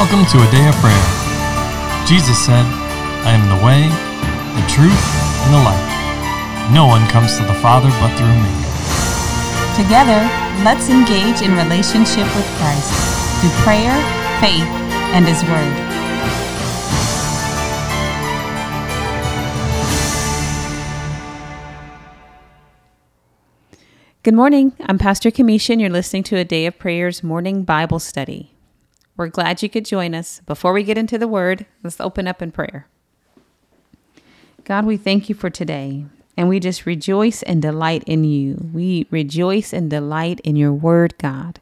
Welcome to a day of prayer. Jesus said, I am the way, the truth, and the life. No one comes to the Father but through me. Together, let's engage in relationship with Christ through prayer, faith, and His Word. Good morning. I'm Pastor Kamisha, and you're listening to a Day of Prayers morning Bible study. We're glad you could join us. Before we get into the Word, let's open up in prayer. God, we thank you for today. And we just rejoice and delight in you. We rejoice and delight in your word, God.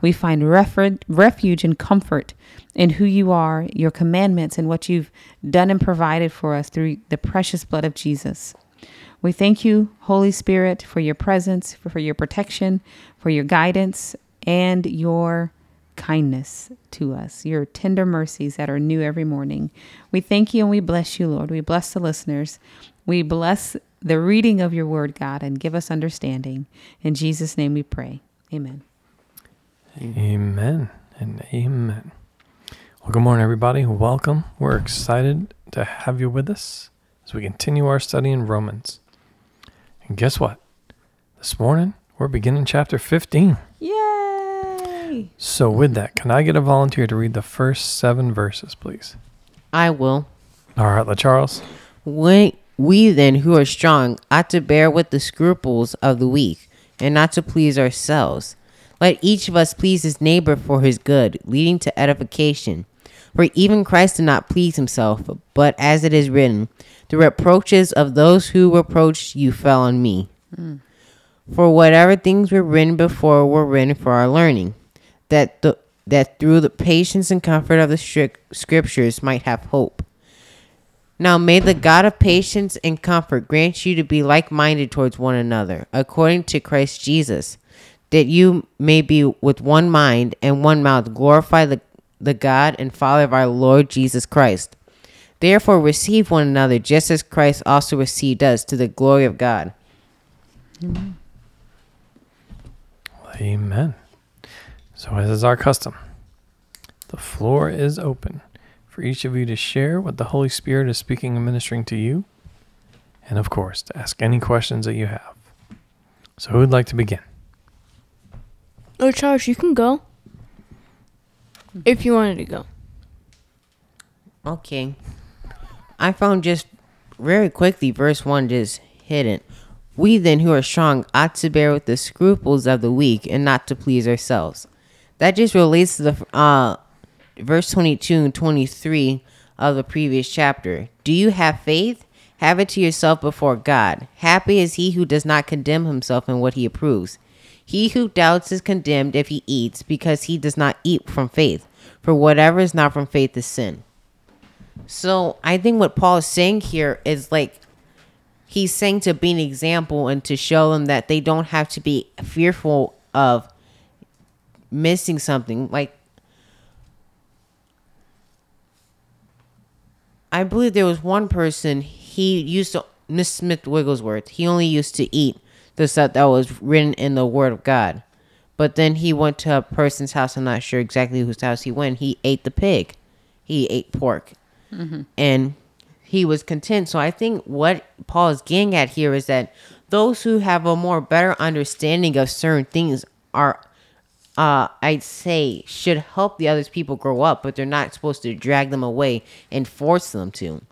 We find refuge and comfort in who you are, your commandments, and what you've done and provided for us through the precious blood of Jesus. We thank you, Holy Spirit, for your presence, for your protection, for your guidance, and your kindness to us, your tender mercies that are new every morning. We thank you and we bless you, Lord. We bless the listeners. We bless the reading of your word, God, and give us understanding. In Jesus' name we pray. Amen. Amen and amen. Well, good morning, everybody. Welcome. We're excited to have you with us as we continue our study in Romans. And guess what? This morning, we're beginning chapter 15. Yay! So, with that, can I get a volunteer to read the first seven verses, please? I will. All right, La Charles. We, we then, who are strong, ought to bear with the scruples of the weak, and not to please ourselves. Let each of us please his neighbor for his good, leading to edification. For even Christ did not please himself, but as it is written, the reproaches of those who reproached you fell on me. Hmm. For whatever things were written before were written for our learning, that the that through the patience and comfort of the strict scriptures might have hope. Now may the God of patience and comfort grant you to be like minded towards one another, according to Christ Jesus, that you may be with one mind and one mouth glorify the, the God and Father of our Lord Jesus Christ. Therefore receive one another just as Christ also received us to the glory of God. Amen. So, as is our custom, the floor is open for each of you to share what the Holy Spirit is speaking and ministering to you, and of course, to ask any questions that you have. So, who would like to begin? Oh, Charles, you can go. If you wanted to go. Okay. I found just very quickly verse 1 just hidden. We then who are strong ought to bear with the scruples of the weak and not to please ourselves. That just relates to the uh, verse 22 and 23 of the previous chapter. Do you have faith? Have it to yourself before God. Happy is he who does not condemn himself in what he approves. He who doubts is condemned if he eats, because he does not eat from faith. For whatever is not from faith is sin. So I think what Paul is saying here is like he's saying to be an example and to show them that they don't have to be fearful of missing something. Like I believe there was one person he used to Miss Smith Wigglesworth. He only used to eat the stuff that was written in the Word of God. But then he went to a person's house. I'm not sure exactly whose house he went. He ate the pig. He ate pork, mm-hmm. and he was content. So I think what Paul is getting at here is that those who have a more better understanding of certain things are, uh, I'd say, should help the others people grow up, but they're not supposed to drag them away and force them to,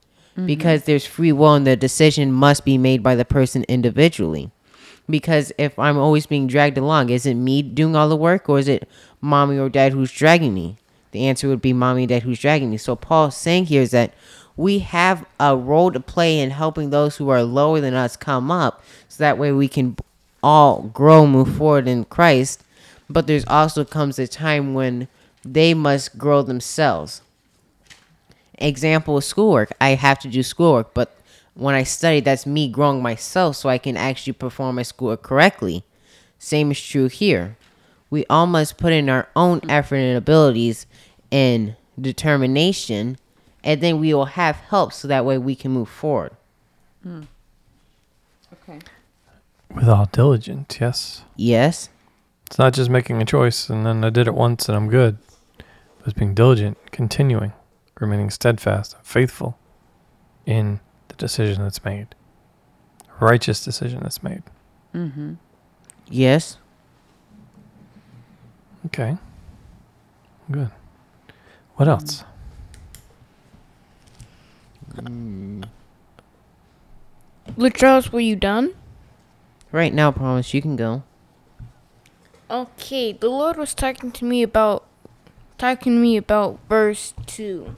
because there's free will and the decision must be made by the person individually. Because if I'm always being dragged along, is it me doing all the work or is it mommy or dad who's dragging me? The answer would be mommy and dad who's dragging me. So Paul's saying here is that we have a role to play in helping those who are lower than us come up so that way we can all grow, move forward in Christ. But there's also comes a time when they must grow themselves. Example of schoolwork. I have to do schoolwork, but when I study, that's me growing myself so I can actually perform my schoolwork correctly. Same is true here. We all must put in our own effort and abilities and determination, and then we will have help so that way we can move forward. Hmm. Okay. With all diligence, yes. Yes? It's not just making a choice and then I did it once and I'm good. It's being diligent, continuing, remaining steadfast and faithful in the decision that's made, righteous decision that's made. Mm-hmm. Yes. Okay. Good. What else? Charles, were you done? Right now, promise you can go. Okay, the Lord was talking to me about talking to me about verse two.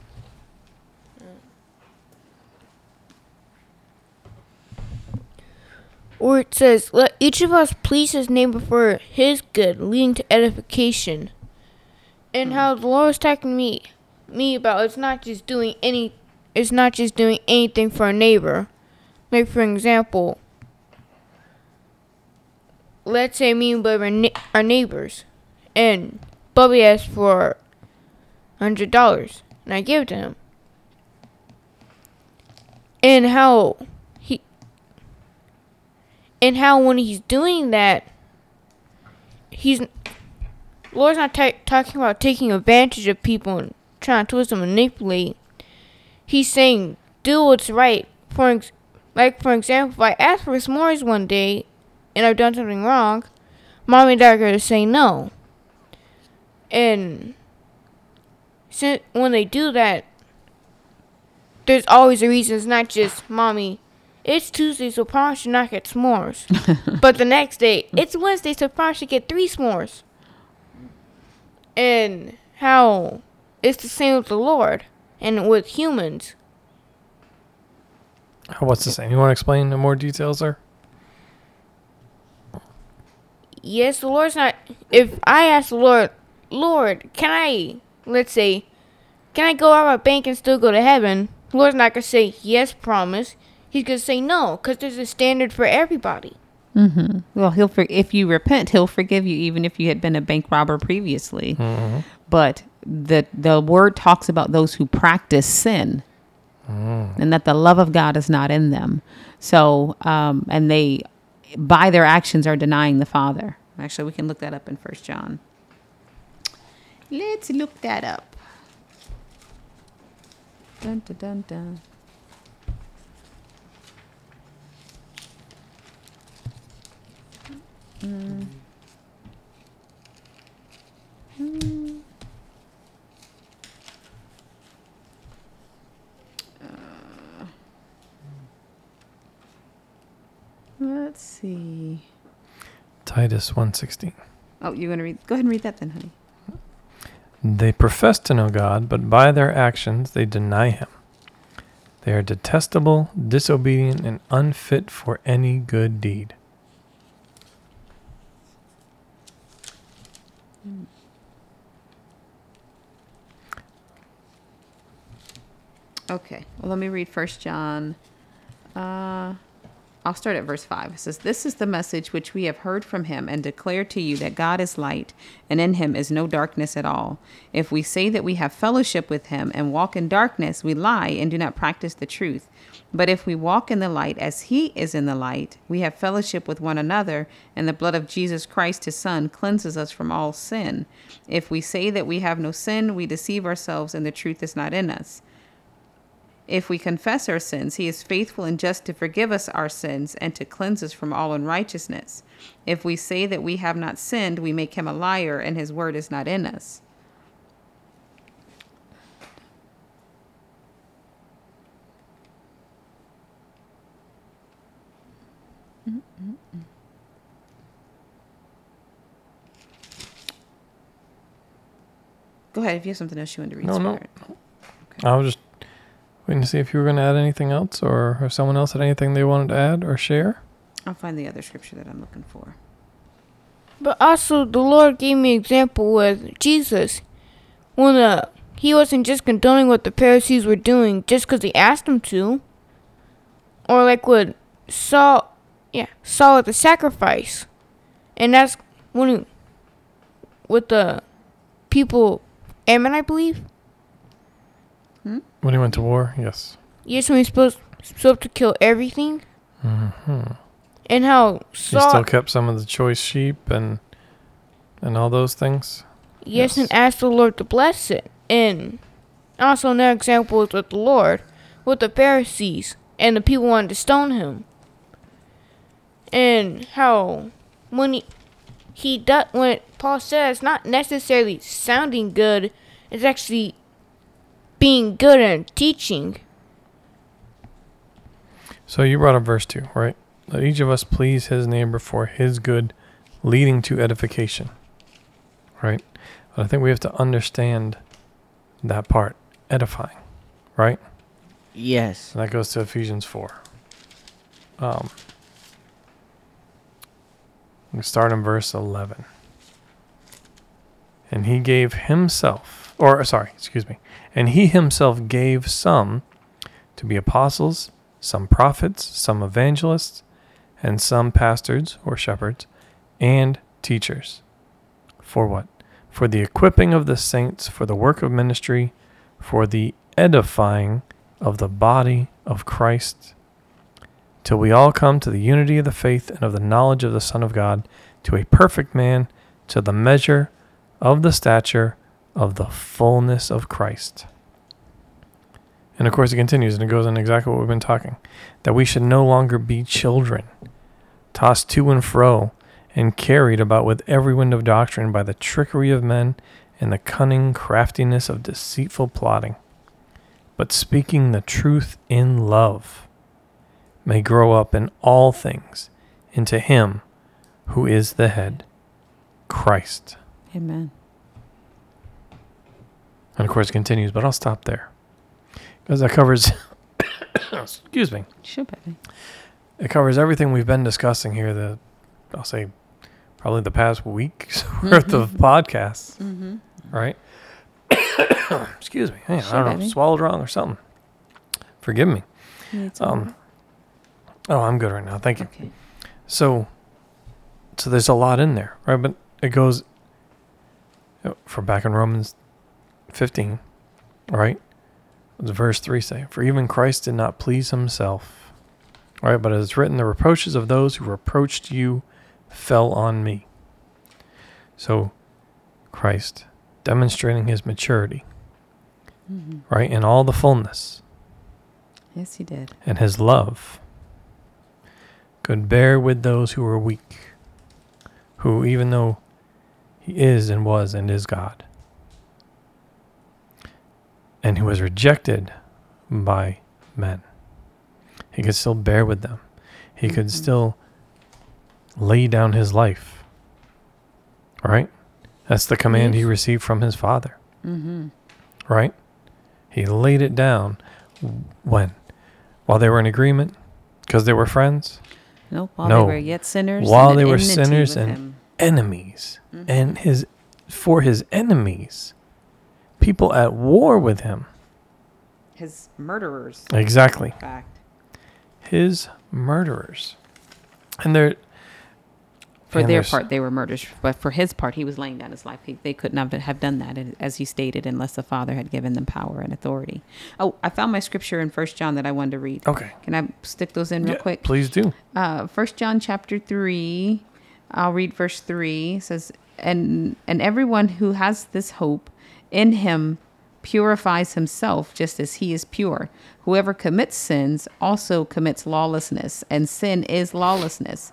Where it says, Let each of us please his neighbor for his good, leading to edification. And how the Lord was talking to me me about it's not just doing any it's not just doing anything for a neighbor. Like for example, let's say me and Bubby are, ne- are neighbors, and Bubby asks for hundred dollars, and I give it to him. And how he, and how when he's doing that, he's Lord's not ta- talking about taking advantage of people and trying to twist and manipulate. He's saying do what's right. For ex- like for example, if I ask for s'mores one day and I've done something wrong, mommy and dad are gonna say no. And since when they do that, there's always a reason. It's not just mommy. It's Tuesday, so Papa should not get s'mores. but the next day, it's Wednesday, so Papa should get three s'mores. And how it's the same with the Lord and with humans. What's the same? You want to explain in more details there? Yes, the Lord's not. If I ask the Lord, Lord, can I, let's say, can I go out of my bank and still go to heaven? The Lord's not gonna say yes, promise. He's gonna say no, cause there's a standard for everybody. Mm-hmm. Well, he'll for- if you repent, he'll forgive you, even if you had been a bank robber previously. But the the word talks about those who practice sin, and that the love of God is not in them. So, um, and they by their actions are denying the Father. Actually, we can look that up in First John. Let's look that up. Dun, dun, dun, dun. Hmm. Hmm. Let's see. Titus 1:16. Oh, you're gonna read? Go ahead and read that then, honey. They profess to know God, but by their actions they deny him. They are detestable, disobedient, and unfit for any good deed. Okay. Well, let me read First John. Uh, I'll start at verse 5. It says, This is the message which we have heard from him and declare to you that God is light, and in him is no darkness at all. If we say that we have fellowship with him and walk in darkness, we lie and do not practice the truth. But if we walk in the light as he is in the light, we have fellowship with one another, and the blood of Jesus Christ, his son, cleanses us from all sin. If we say that we have no sin, we deceive ourselves, and the truth is not in us. If we confess our sins, he is faithful and just to forgive us our sins and to cleanse us from all unrighteousness. If we say that we have not sinned, we make him a liar, and his word is not in us. Go ahead if you have something else you want to read. No, no. sweetheart. I was just waiting to see if you were going to add anything else or if someone else had anything they wanted to add or share. I'll find the other scripture that I'm looking for. But also, the Lord gave me an example with Jesus. When uh, he wasn't just condoning what the Pharisees were doing just because he asked them to. Or like with Saul, yeah, Saul at the sacrifice. And that's when he, with the people, Ammon, I believe. When he went to war, yes. Yes, when he's supposed, supposed to kill everything. Mm-hmm. And how He still kept some of the choice sheep and and all those things. yes, yes. and asked the Lord to bless it. And also another example is with the Lord, with the Pharisees and the people wanted to stone him. And how when he he does when Paul says not necessarily sounding good, it's actually being good and teaching. So you brought up verse 2, right? Let each of us please his neighbor for his good, leading to edification. Right? But I think we have to understand that part edifying, right? Yes. And that goes to Ephesians 4. Um, we start in verse 11. And he gave himself, or sorry, excuse me, and he himself gave some to be apostles, some prophets, some evangelists, and some pastors or shepherds, and teachers. For what? For the equipping of the saints, for the work of ministry, for the edifying of the body of Christ, till we all come to the unity of the faith and of the knowledge of the Son of God, to a perfect man, to the measure of the stature of the fullness of Christ. And of course, it continues and it goes on exactly what we've been talking that we should no longer be children, tossed to and fro and carried about with every wind of doctrine by the trickery of men and the cunning craftiness of deceitful plotting, but speaking the truth in love, may grow up in all things into Him who is the head, Christ. Amen. And of course, it continues, but I'll stop there because that covers. excuse me. Sure, baby. It covers everything we've been discussing here. The I'll say probably the past week's worth of podcasts, Mm-hmm. right? excuse me. Hey, I don't know, baby. swallowed wrong or something. Forgive me. Um. Oh, I'm good right now. Thank you. okay. So, so there's a lot in there, right? But it goes uh, for back in Romans 15, right? What does verse 3 say? For even Christ did not please himself, right? But as it's written, the reproaches of those who reproached you fell on me. So, Christ demonstrating his maturity, Mhm. right? In all the fullness Yes, he did. and his love could bear with those who were weak, who, even though he is and was and is God, and who was rejected by men, he could still bear with them. He could Mhm. still lay down his life. Right? That's the command he received from his father Mm-hmm. right? He laid it down when? While they were in agreement? Because they were friends? Nope. While No. they were yet sinners. While they were sinners and- him. Enemies. Mhm. And his for his enemies, people at war with him. his murderers. Exactly. Fact, His murderers. And they're for and their part, they were murderers, but for his part, he was laying down his life. He, they could not have done that, as he stated, unless the Father had given them power and authority. Oh, I found my scripture in First John that I wanted to read. Okay. Can I stick those in real Yeah, quick? Please do. uh, First John chapter three, I'll read verse three. Says, "and and everyone who has this hope in him purifies himself, just as he is pure. Whoever commits sins also commits lawlessness, and sin is lawlessness.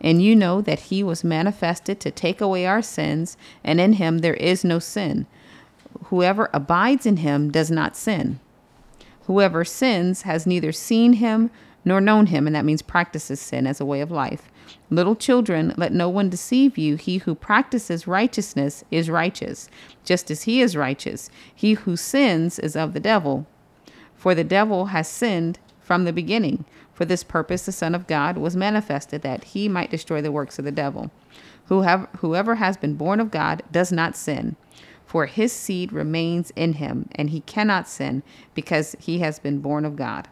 And you know that he was manifested to take away our sins, and in him there is no sin. Whoever abides in him does not sin." Whoever sins has neither seen him nor known him, and that means practices sin as a way of life. Little children, let no one deceive you. He who practices righteousness is righteous, just as he is righteous. He who sins is of the devil, for the devil has sinned from the beginning. For this purpose, the Son of God was manifested that he might destroy the works of the devil. Whoever, whoever has been born of God does not sin, for his seed remains in him, and he cannot sin because he has been born of God.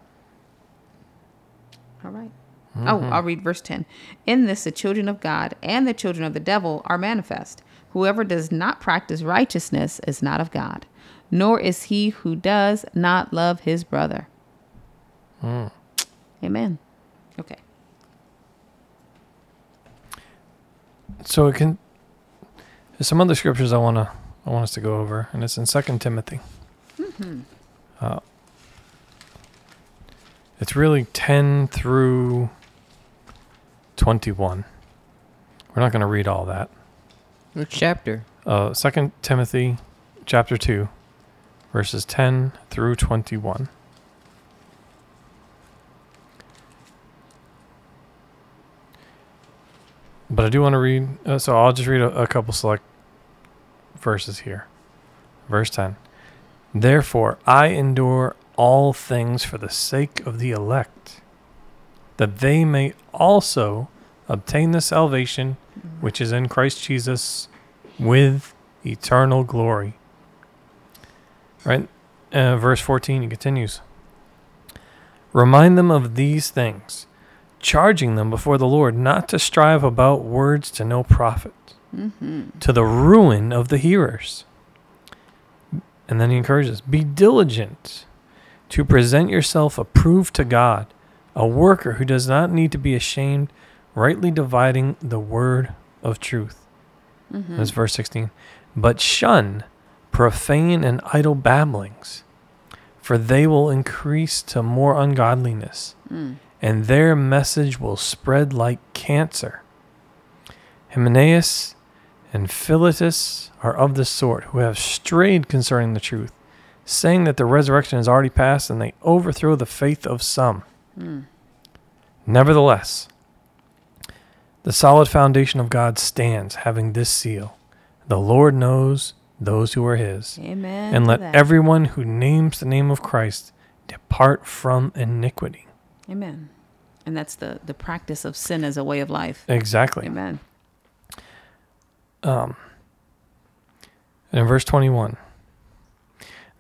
All right. Oh, I'll read verse 10. In this, the children of God and the children of the devil are manifest. Whoever does not practice righteousness is not of God, nor is he who does not love his brother. Amen. Okay. So it can there's some other scriptures I wanna I want us to go over, and it's in Second Timothy. Uh, it's really 10 through 21. We're not going to read all that. Which chapter? Uh, 2 Timothy chapter 2, verses 10 through 21. But I do want to read, uh, so I'll just read a, a couple select verses here. Verse 10 Therefore, I endure all things for the sake of the elect, that they may also obtain the salvation which is in Christ Jesus with eternal glory. Right? Uh, verse 14, he continues Remind them of these things, charging them before the Lord not to strive about words to no profit, to the ruin of the hearers. And then he encourages Be diligent to present yourself approved to God, a worker who does not need to be ashamed, rightly dividing the word of truth. Mm-hmm. That's verse 16. But shun profane and idle babblings, for they will increase to more ungodliness, mm. and their message will spread like cancer. Hymenaeus and Philetus are of this sort, who have strayed concerning the truth, saying that the resurrection is already past, and they overthrow the faith of some. Mm. Nevertheless, the solid foundation of God stands, having this seal The Lord knows those who are his. Amen. And let that. everyone who names the name of Christ depart from iniquity. Amen. And that's the the practice of sin as a way of life. Exactly. Amen. Um, and in verse 21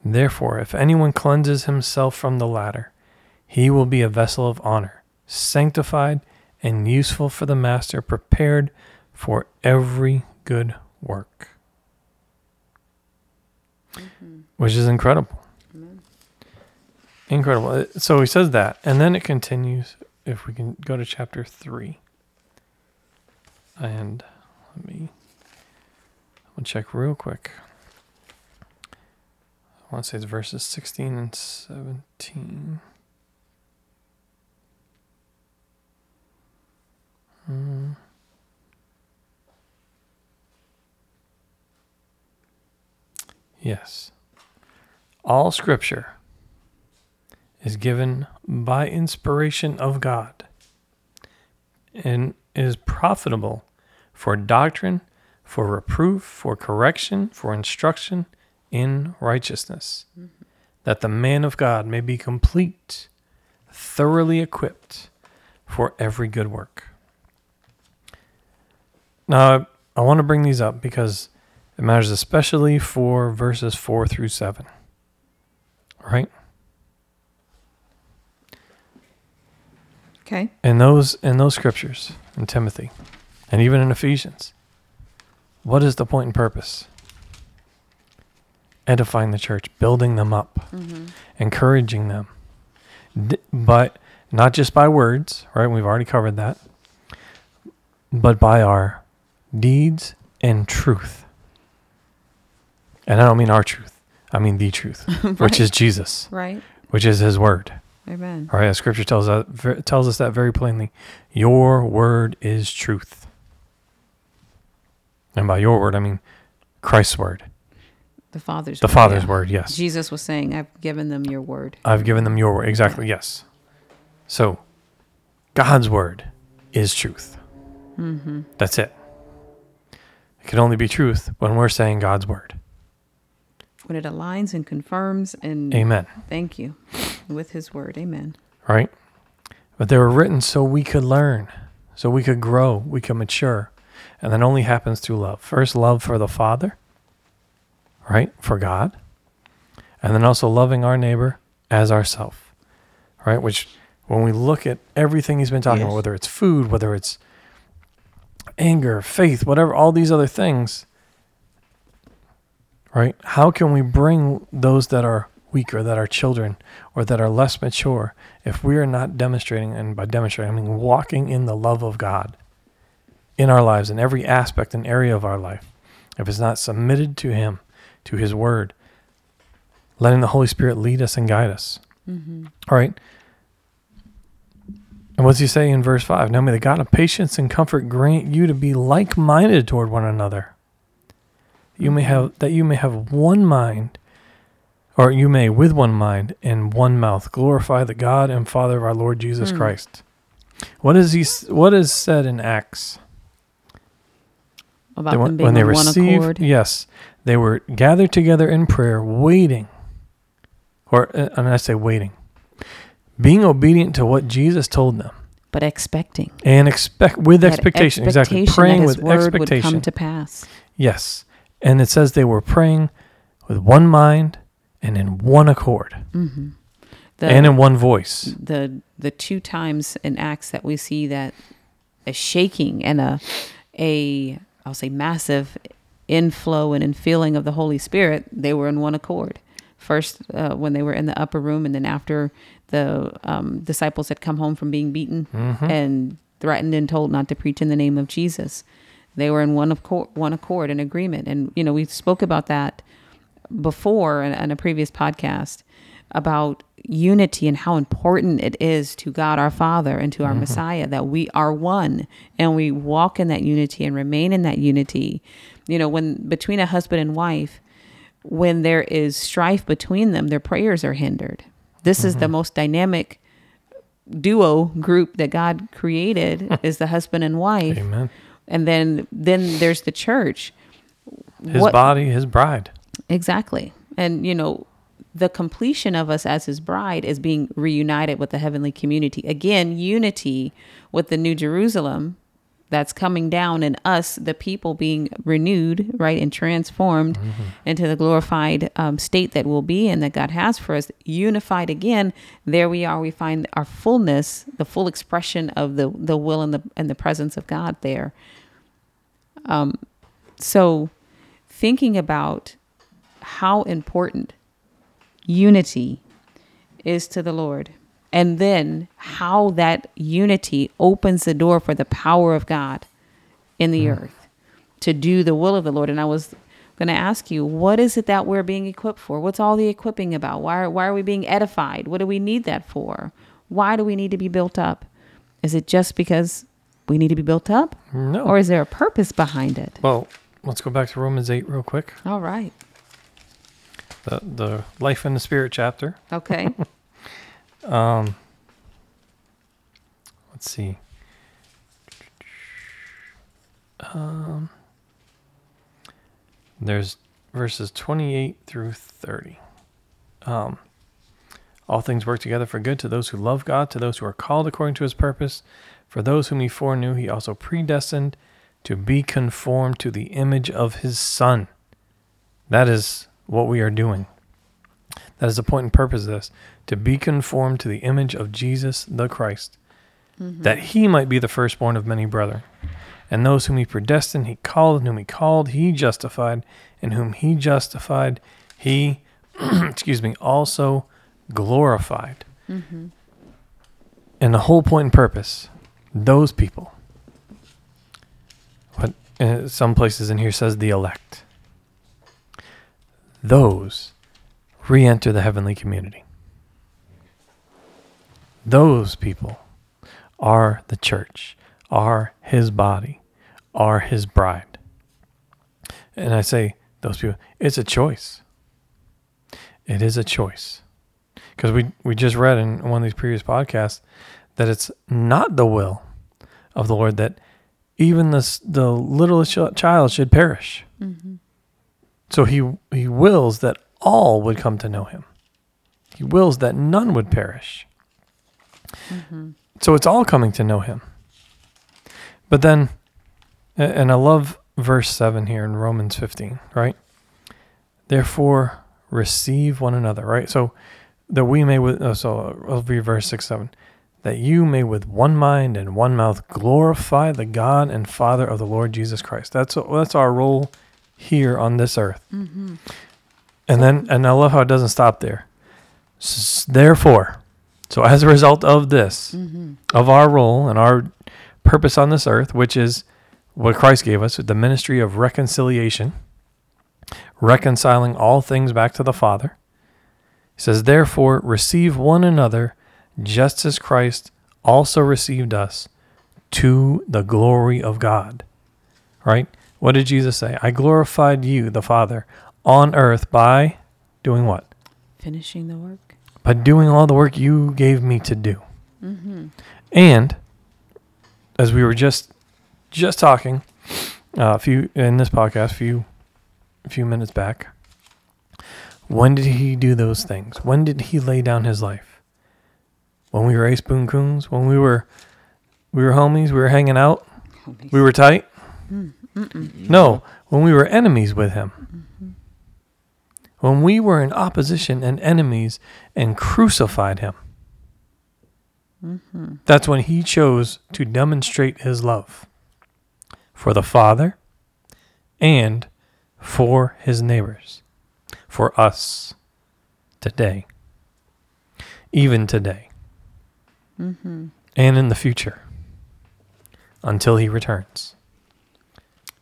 Therefore, if anyone cleanses himself from the latter, he will be a vessel of honor, sanctified and useful for the master, prepared for every good work. Which is incredible. Incredible. Uh, So he says that. And then it continues. If we can go to chapter 3. And let me I'll check real quick. I want to say it's verses 16 and 17. Hmm. Yes. All scripture is given by inspiration of God and is profitable for doctrine, for reproof, for correction, for instruction in righteousness, that the man of God may be complete, thoroughly equipped for every good work. Now, I want to bring these up because it matters especially for verses 4 through 7. Right? Okay. in those in those scriptures in Timothy and even in Ephesians what is the point and purpose edifying the church building them up mm-hmm. encouraging them D- but not just by words right we've already covered that but by our deeds and truth and I don't mean our truth I mean the truth which is Jesus Right. which is his word Amen. all right, Scripture tells us tells us that very plainly. Your word is truth, and by your word, I mean Christ's word, The Father's the word, Father's yeah. word. Yes, Jesus was saying, I've given them your word. I've given them your word. Exactly. Yes. So, God's word is truth. Mm-hmm. That's it. It can only be truth when we're saying God's word. When it aligns and confirms and Amen. thank you with his word. Amen. right? But they were written so we could learn, so we could grow, we could mature. And that only happens through love. First, love for the Father, right? For God. And then also loving our neighbor as ourself, right? Which, when we look at everything he's been talking about, whether it's food, whether it's anger, faith, whatever, all these other things, right? How can we bring those that are weaker, that are children, or that are less mature, if we are not demonstrating, and by demonstrating, I mean walking in the love of God in our lives, in every aspect and area of our life, if it's not submitted to Him, to His Word, letting the Holy Spirit lead us and guide us. All right. And what's he say in verse 5? Now may the God of patience and comfort grant you to be like minded toward one another. You may have that you may have one mind, or you may with one mind and one mouth glorify the God and Father of our Lord Jesus Hmm. Christ. What is he what is said in Acts? About They them being when they on one received accord. yes, they were gathered together in prayer waiting or uh, and I say waiting. Being obedient to what Jesus told them. but expecting And expect with That expectation, exactly. expectation Praying that his with word would expectation. come to pass. yes. And it says they were praying with one mind and in one accord mm-hmm. The, and in one voice. the the two times in Acts that we see that a shaking and a a I'll say massive inflow and infilling of the Holy Spirit, they were in one accord. First, uh, when they were in the upper room, and then after the um, disciples had come home from being beaten and threatened and told not to preach in the name of Jesus, they were in one accord, one accord, in agreement. And you know, we spoke about that before in, in a previous podcast about unity and how important it is to God our Father and to our Messiah that we are one and we walk in that unity and remain in that unity. You know, when between a husband and wife, when there is strife between them, their prayers are hindered. This is the mm-hmm. most dynamic duo group that God created is the husband and wife. Amen. And then then there's the church. His What- body, his bride. Exactly. And, you know, the completion of us as his bride is being reunited with the heavenly community. Again, unity with the New Jerusalem that's coming down and us, the people, being renewed, right, and transformed into the glorified um, state that we'll be in that God has for us, unified again. There we are. We find our fullness, the full expression of the, the will and the, and the presence of God there. Um, so, thinking about how important unity is to the Lord. And then how that unity opens the door for the power of God in the hmm. earth to do the will of the Lord. And I was going to ask you, what is it that we're being equipped for? What's all the equipping about? Why are, why are we being edified? What do we need that for? Why do we need to be built up? Is it just because we need to be built up? No. Or is there a purpose behind it? well, let's go back to Romans 8 real quick. All right. The the life in the spirit chapter. Okay. Um, let's see. Um, there's verses 28 through 30. Um, all things work together for good to those who love God, to those who are called according to his purpose. For those whom he foreknew, he also predestined to be conformed to the image of his Son. That is what we are doing. That is the point and purpose of this to be conformed to the image of Jesus the Christ, that he might be the firstborn of many brethren. And those whom he predestined, he called, and whom he called, he justified, and whom he justified, he, excuse me, also glorified. And the whole point and purpose, those people, what uh, some places in here says the elect, those re enter the heavenly community. Those people are the church, are his body, are his bride. And I say, those people, it's a choice. It is a choice. Because we, we just read in one of these previous podcasts that it's not the will of the Lord that even the, the littlest child should perish. Mm-hmm. So he, he wills that all would come to know him. He wills that none would perish. So it's all coming to know him. But then, and I love verse 7 here in Romans 15, right? Therefore, receive one another, right? So that we may, with, uh, so I'll read verse 6, 7. That you may with one mind and one mouth glorify the God and Father of the Lord Jesus Christ. That's that's our role here on this earth. And then, and I love how it doesn't stop there. S- therefore, so as a result of this, mm-hmm. of our role and our purpose on this earth, which is what Christ gave us, the ministry of reconciliation, reconciling all things back to the Father. He says, Therefore, receive one another just as Christ also received us to the glory of God. Right? What did Jesus say? I glorified you, the Father, on earth by doing what? Finishing the work. By doing all the work you gave me to do. And as we were just just talking uh, a few in this podcast, a few a few minutes back, when did he do those things? When did he lay down his life? When we were ace boon coons? When we were we were homies? We were hanging out? We were tight? No, when we were enemies with him. When we were in opposition and enemies and crucified him. Mm-hmm. That's when he chose to demonstrate his love for the Father and for his neighbors, for us today, even today, mm-hmm. and in the future until he returns.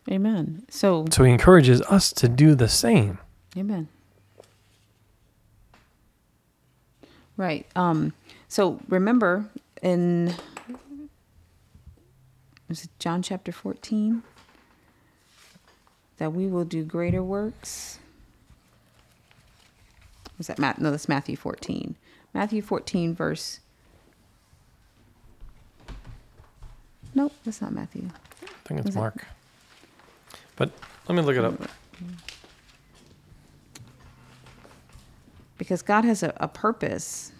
Amen. So, So he encourages us to do the same. amen. Right. Um, so remember in is it John chapter 14 that we will do greater works. Was that Matt? No, that's Matthew 14. Matthew 14 verse Nope, that's not Matthew. I think it's Was it- Mark. But let me look it up. Because God has a, a purpose.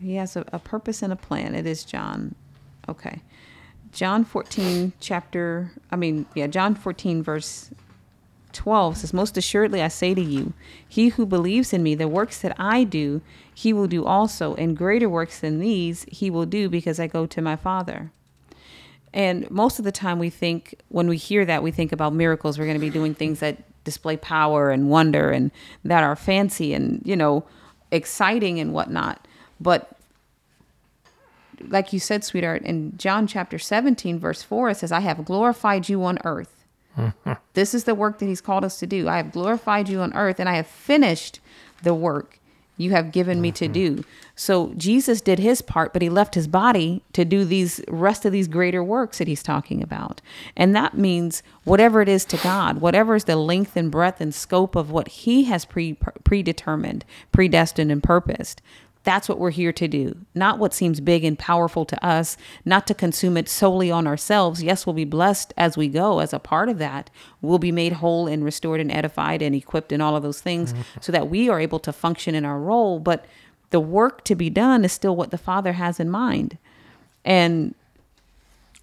He has a, a purpose and a plan. It is John. Okay. John 14, chapter, I mean, yeah, John 14, verse 12 says, Most assuredly I say to you, he who believes in me, the works that I do, he will do also, and greater works than these he will do because I go to my Father. And most of the time, we think, when we hear that, we think about miracles. We're going to be doing things that display power and wonder and that are fancy and, you know, exciting and whatnot. But like you said, sweetheart, in John chapter 17, verse 4, it says, I have glorified you on earth. this is the work that he's called us to do. I have glorified you on earth and I have finished the work you have given me to mm-hmm. do. So Jesus did his part, but he left his body to do these rest of these greater works that he's talking about. And that means whatever it is to God, whatever is the length and breadth and scope of what he has pre predetermined, predestined and purposed. That's what we're here to do. Not what seems big and powerful to us, not to consume it solely on ourselves. Yes, we'll be blessed as we go as a part of that. We'll be made whole and restored and edified and equipped and all of those things mm-hmm. so that we are able to function in our role. But the work to be done is still what the Father has in mind. And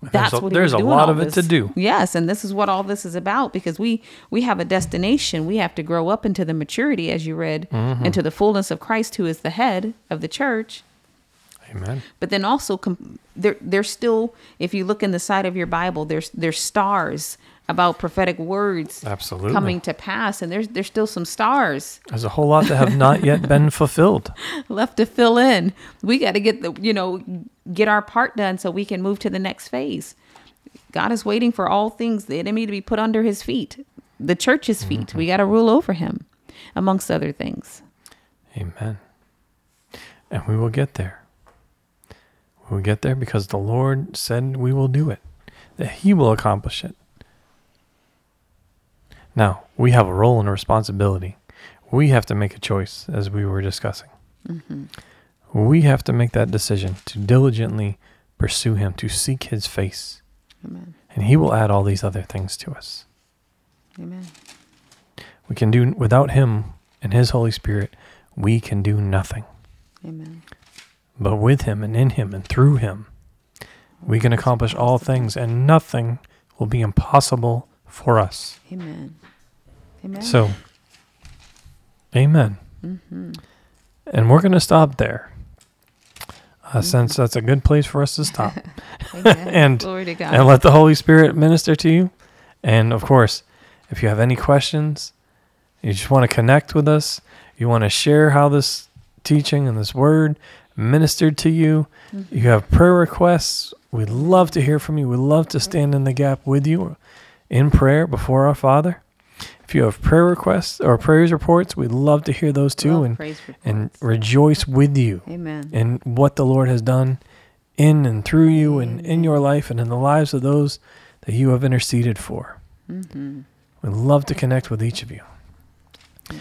that's a- what he there's a lot of it to do. Yes, and this is what all this is about because we we have a destination. We have to grow up into the maturity, as you read, Mm-hmm. into the fullness of Christ, who is the head of the church. Amen. But then also, com- there there's still, if you look in the side of your Bible, there's there's stars about prophetic words Absolutely. coming to pass, and there's there's still some stars There's a whole lot that have not yet been fulfilled. left to fill in. We got to get the you know get our part done so we can move to the next phase. God is waiting for all things the enemy to be put under his feet, the church's feet. Mm-hmm. We got to rule over him, amongst other things. Amen. And we will get there. We will get there because the Lord said we will do it, that He will accomplish it. Now, we have a role and a responsibility. We have to make a choice, as we were discussing. Mm-hmm. We have to make that decision to diligently pursue Him, to seek His face, Amen. and He will add all these other things to us. Amen. We can do without Him and His Holy Spirit, we can do nothing. Amen. But with him and in him and through him, we can accomplish all things, and nothing will be impossible for us. Amen. Amen. So, amen. Mm-hmm. And we're going to stop there, uh, mm-hmm. since that's a good place for us to stop and- glory to God. and let the Holy Spirit minister to you. And of course, if you have any questions, you just want to connect with us, you want to share how this teaching and this word ministered to you, mm-hmm. you have prayer requests, we'd love to hear from you. We'd love to stand in the gap with you in prayer before our Father. If you have prayer requests or prayers reports, we'd love to hear those too Love and, and rejoice with you Amen. in what the Lord has done in and through you and in your life and in the lives of those that you have interceded for. Mm-hmm. We'd love to connect with each of you.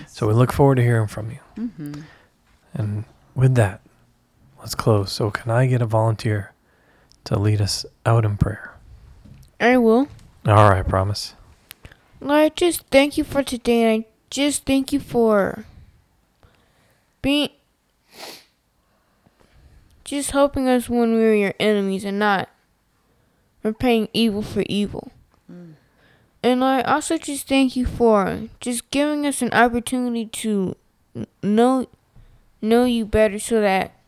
So we look forward to hearing from you. Mm-hmm. And with that, let's close. So, can I get a volunteer to lead us out in prayer? I will. All right, promise. Lord, I just thank you for today, and I just thank you for being just helping us when we were your enemies and not repaying evil for evil. Mm. And I also just thank you for just giving us an opportunity to know know you better so that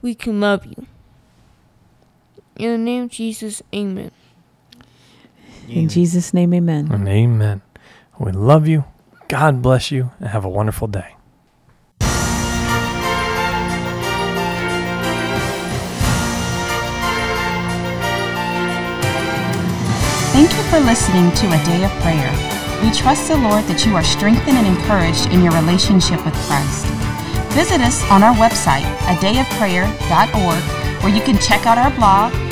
we can love you. In the name of Jesus, amen. In Jesus' name, amen. And amen. We love you. God bless you and have a wonderful day. Thank you for listening to A Day of Prayer. We trust the Lord that you are strengthened and encouraged in your relationship with Christ. Visit us on our website, adayofprayer.org, where you can check out our blog,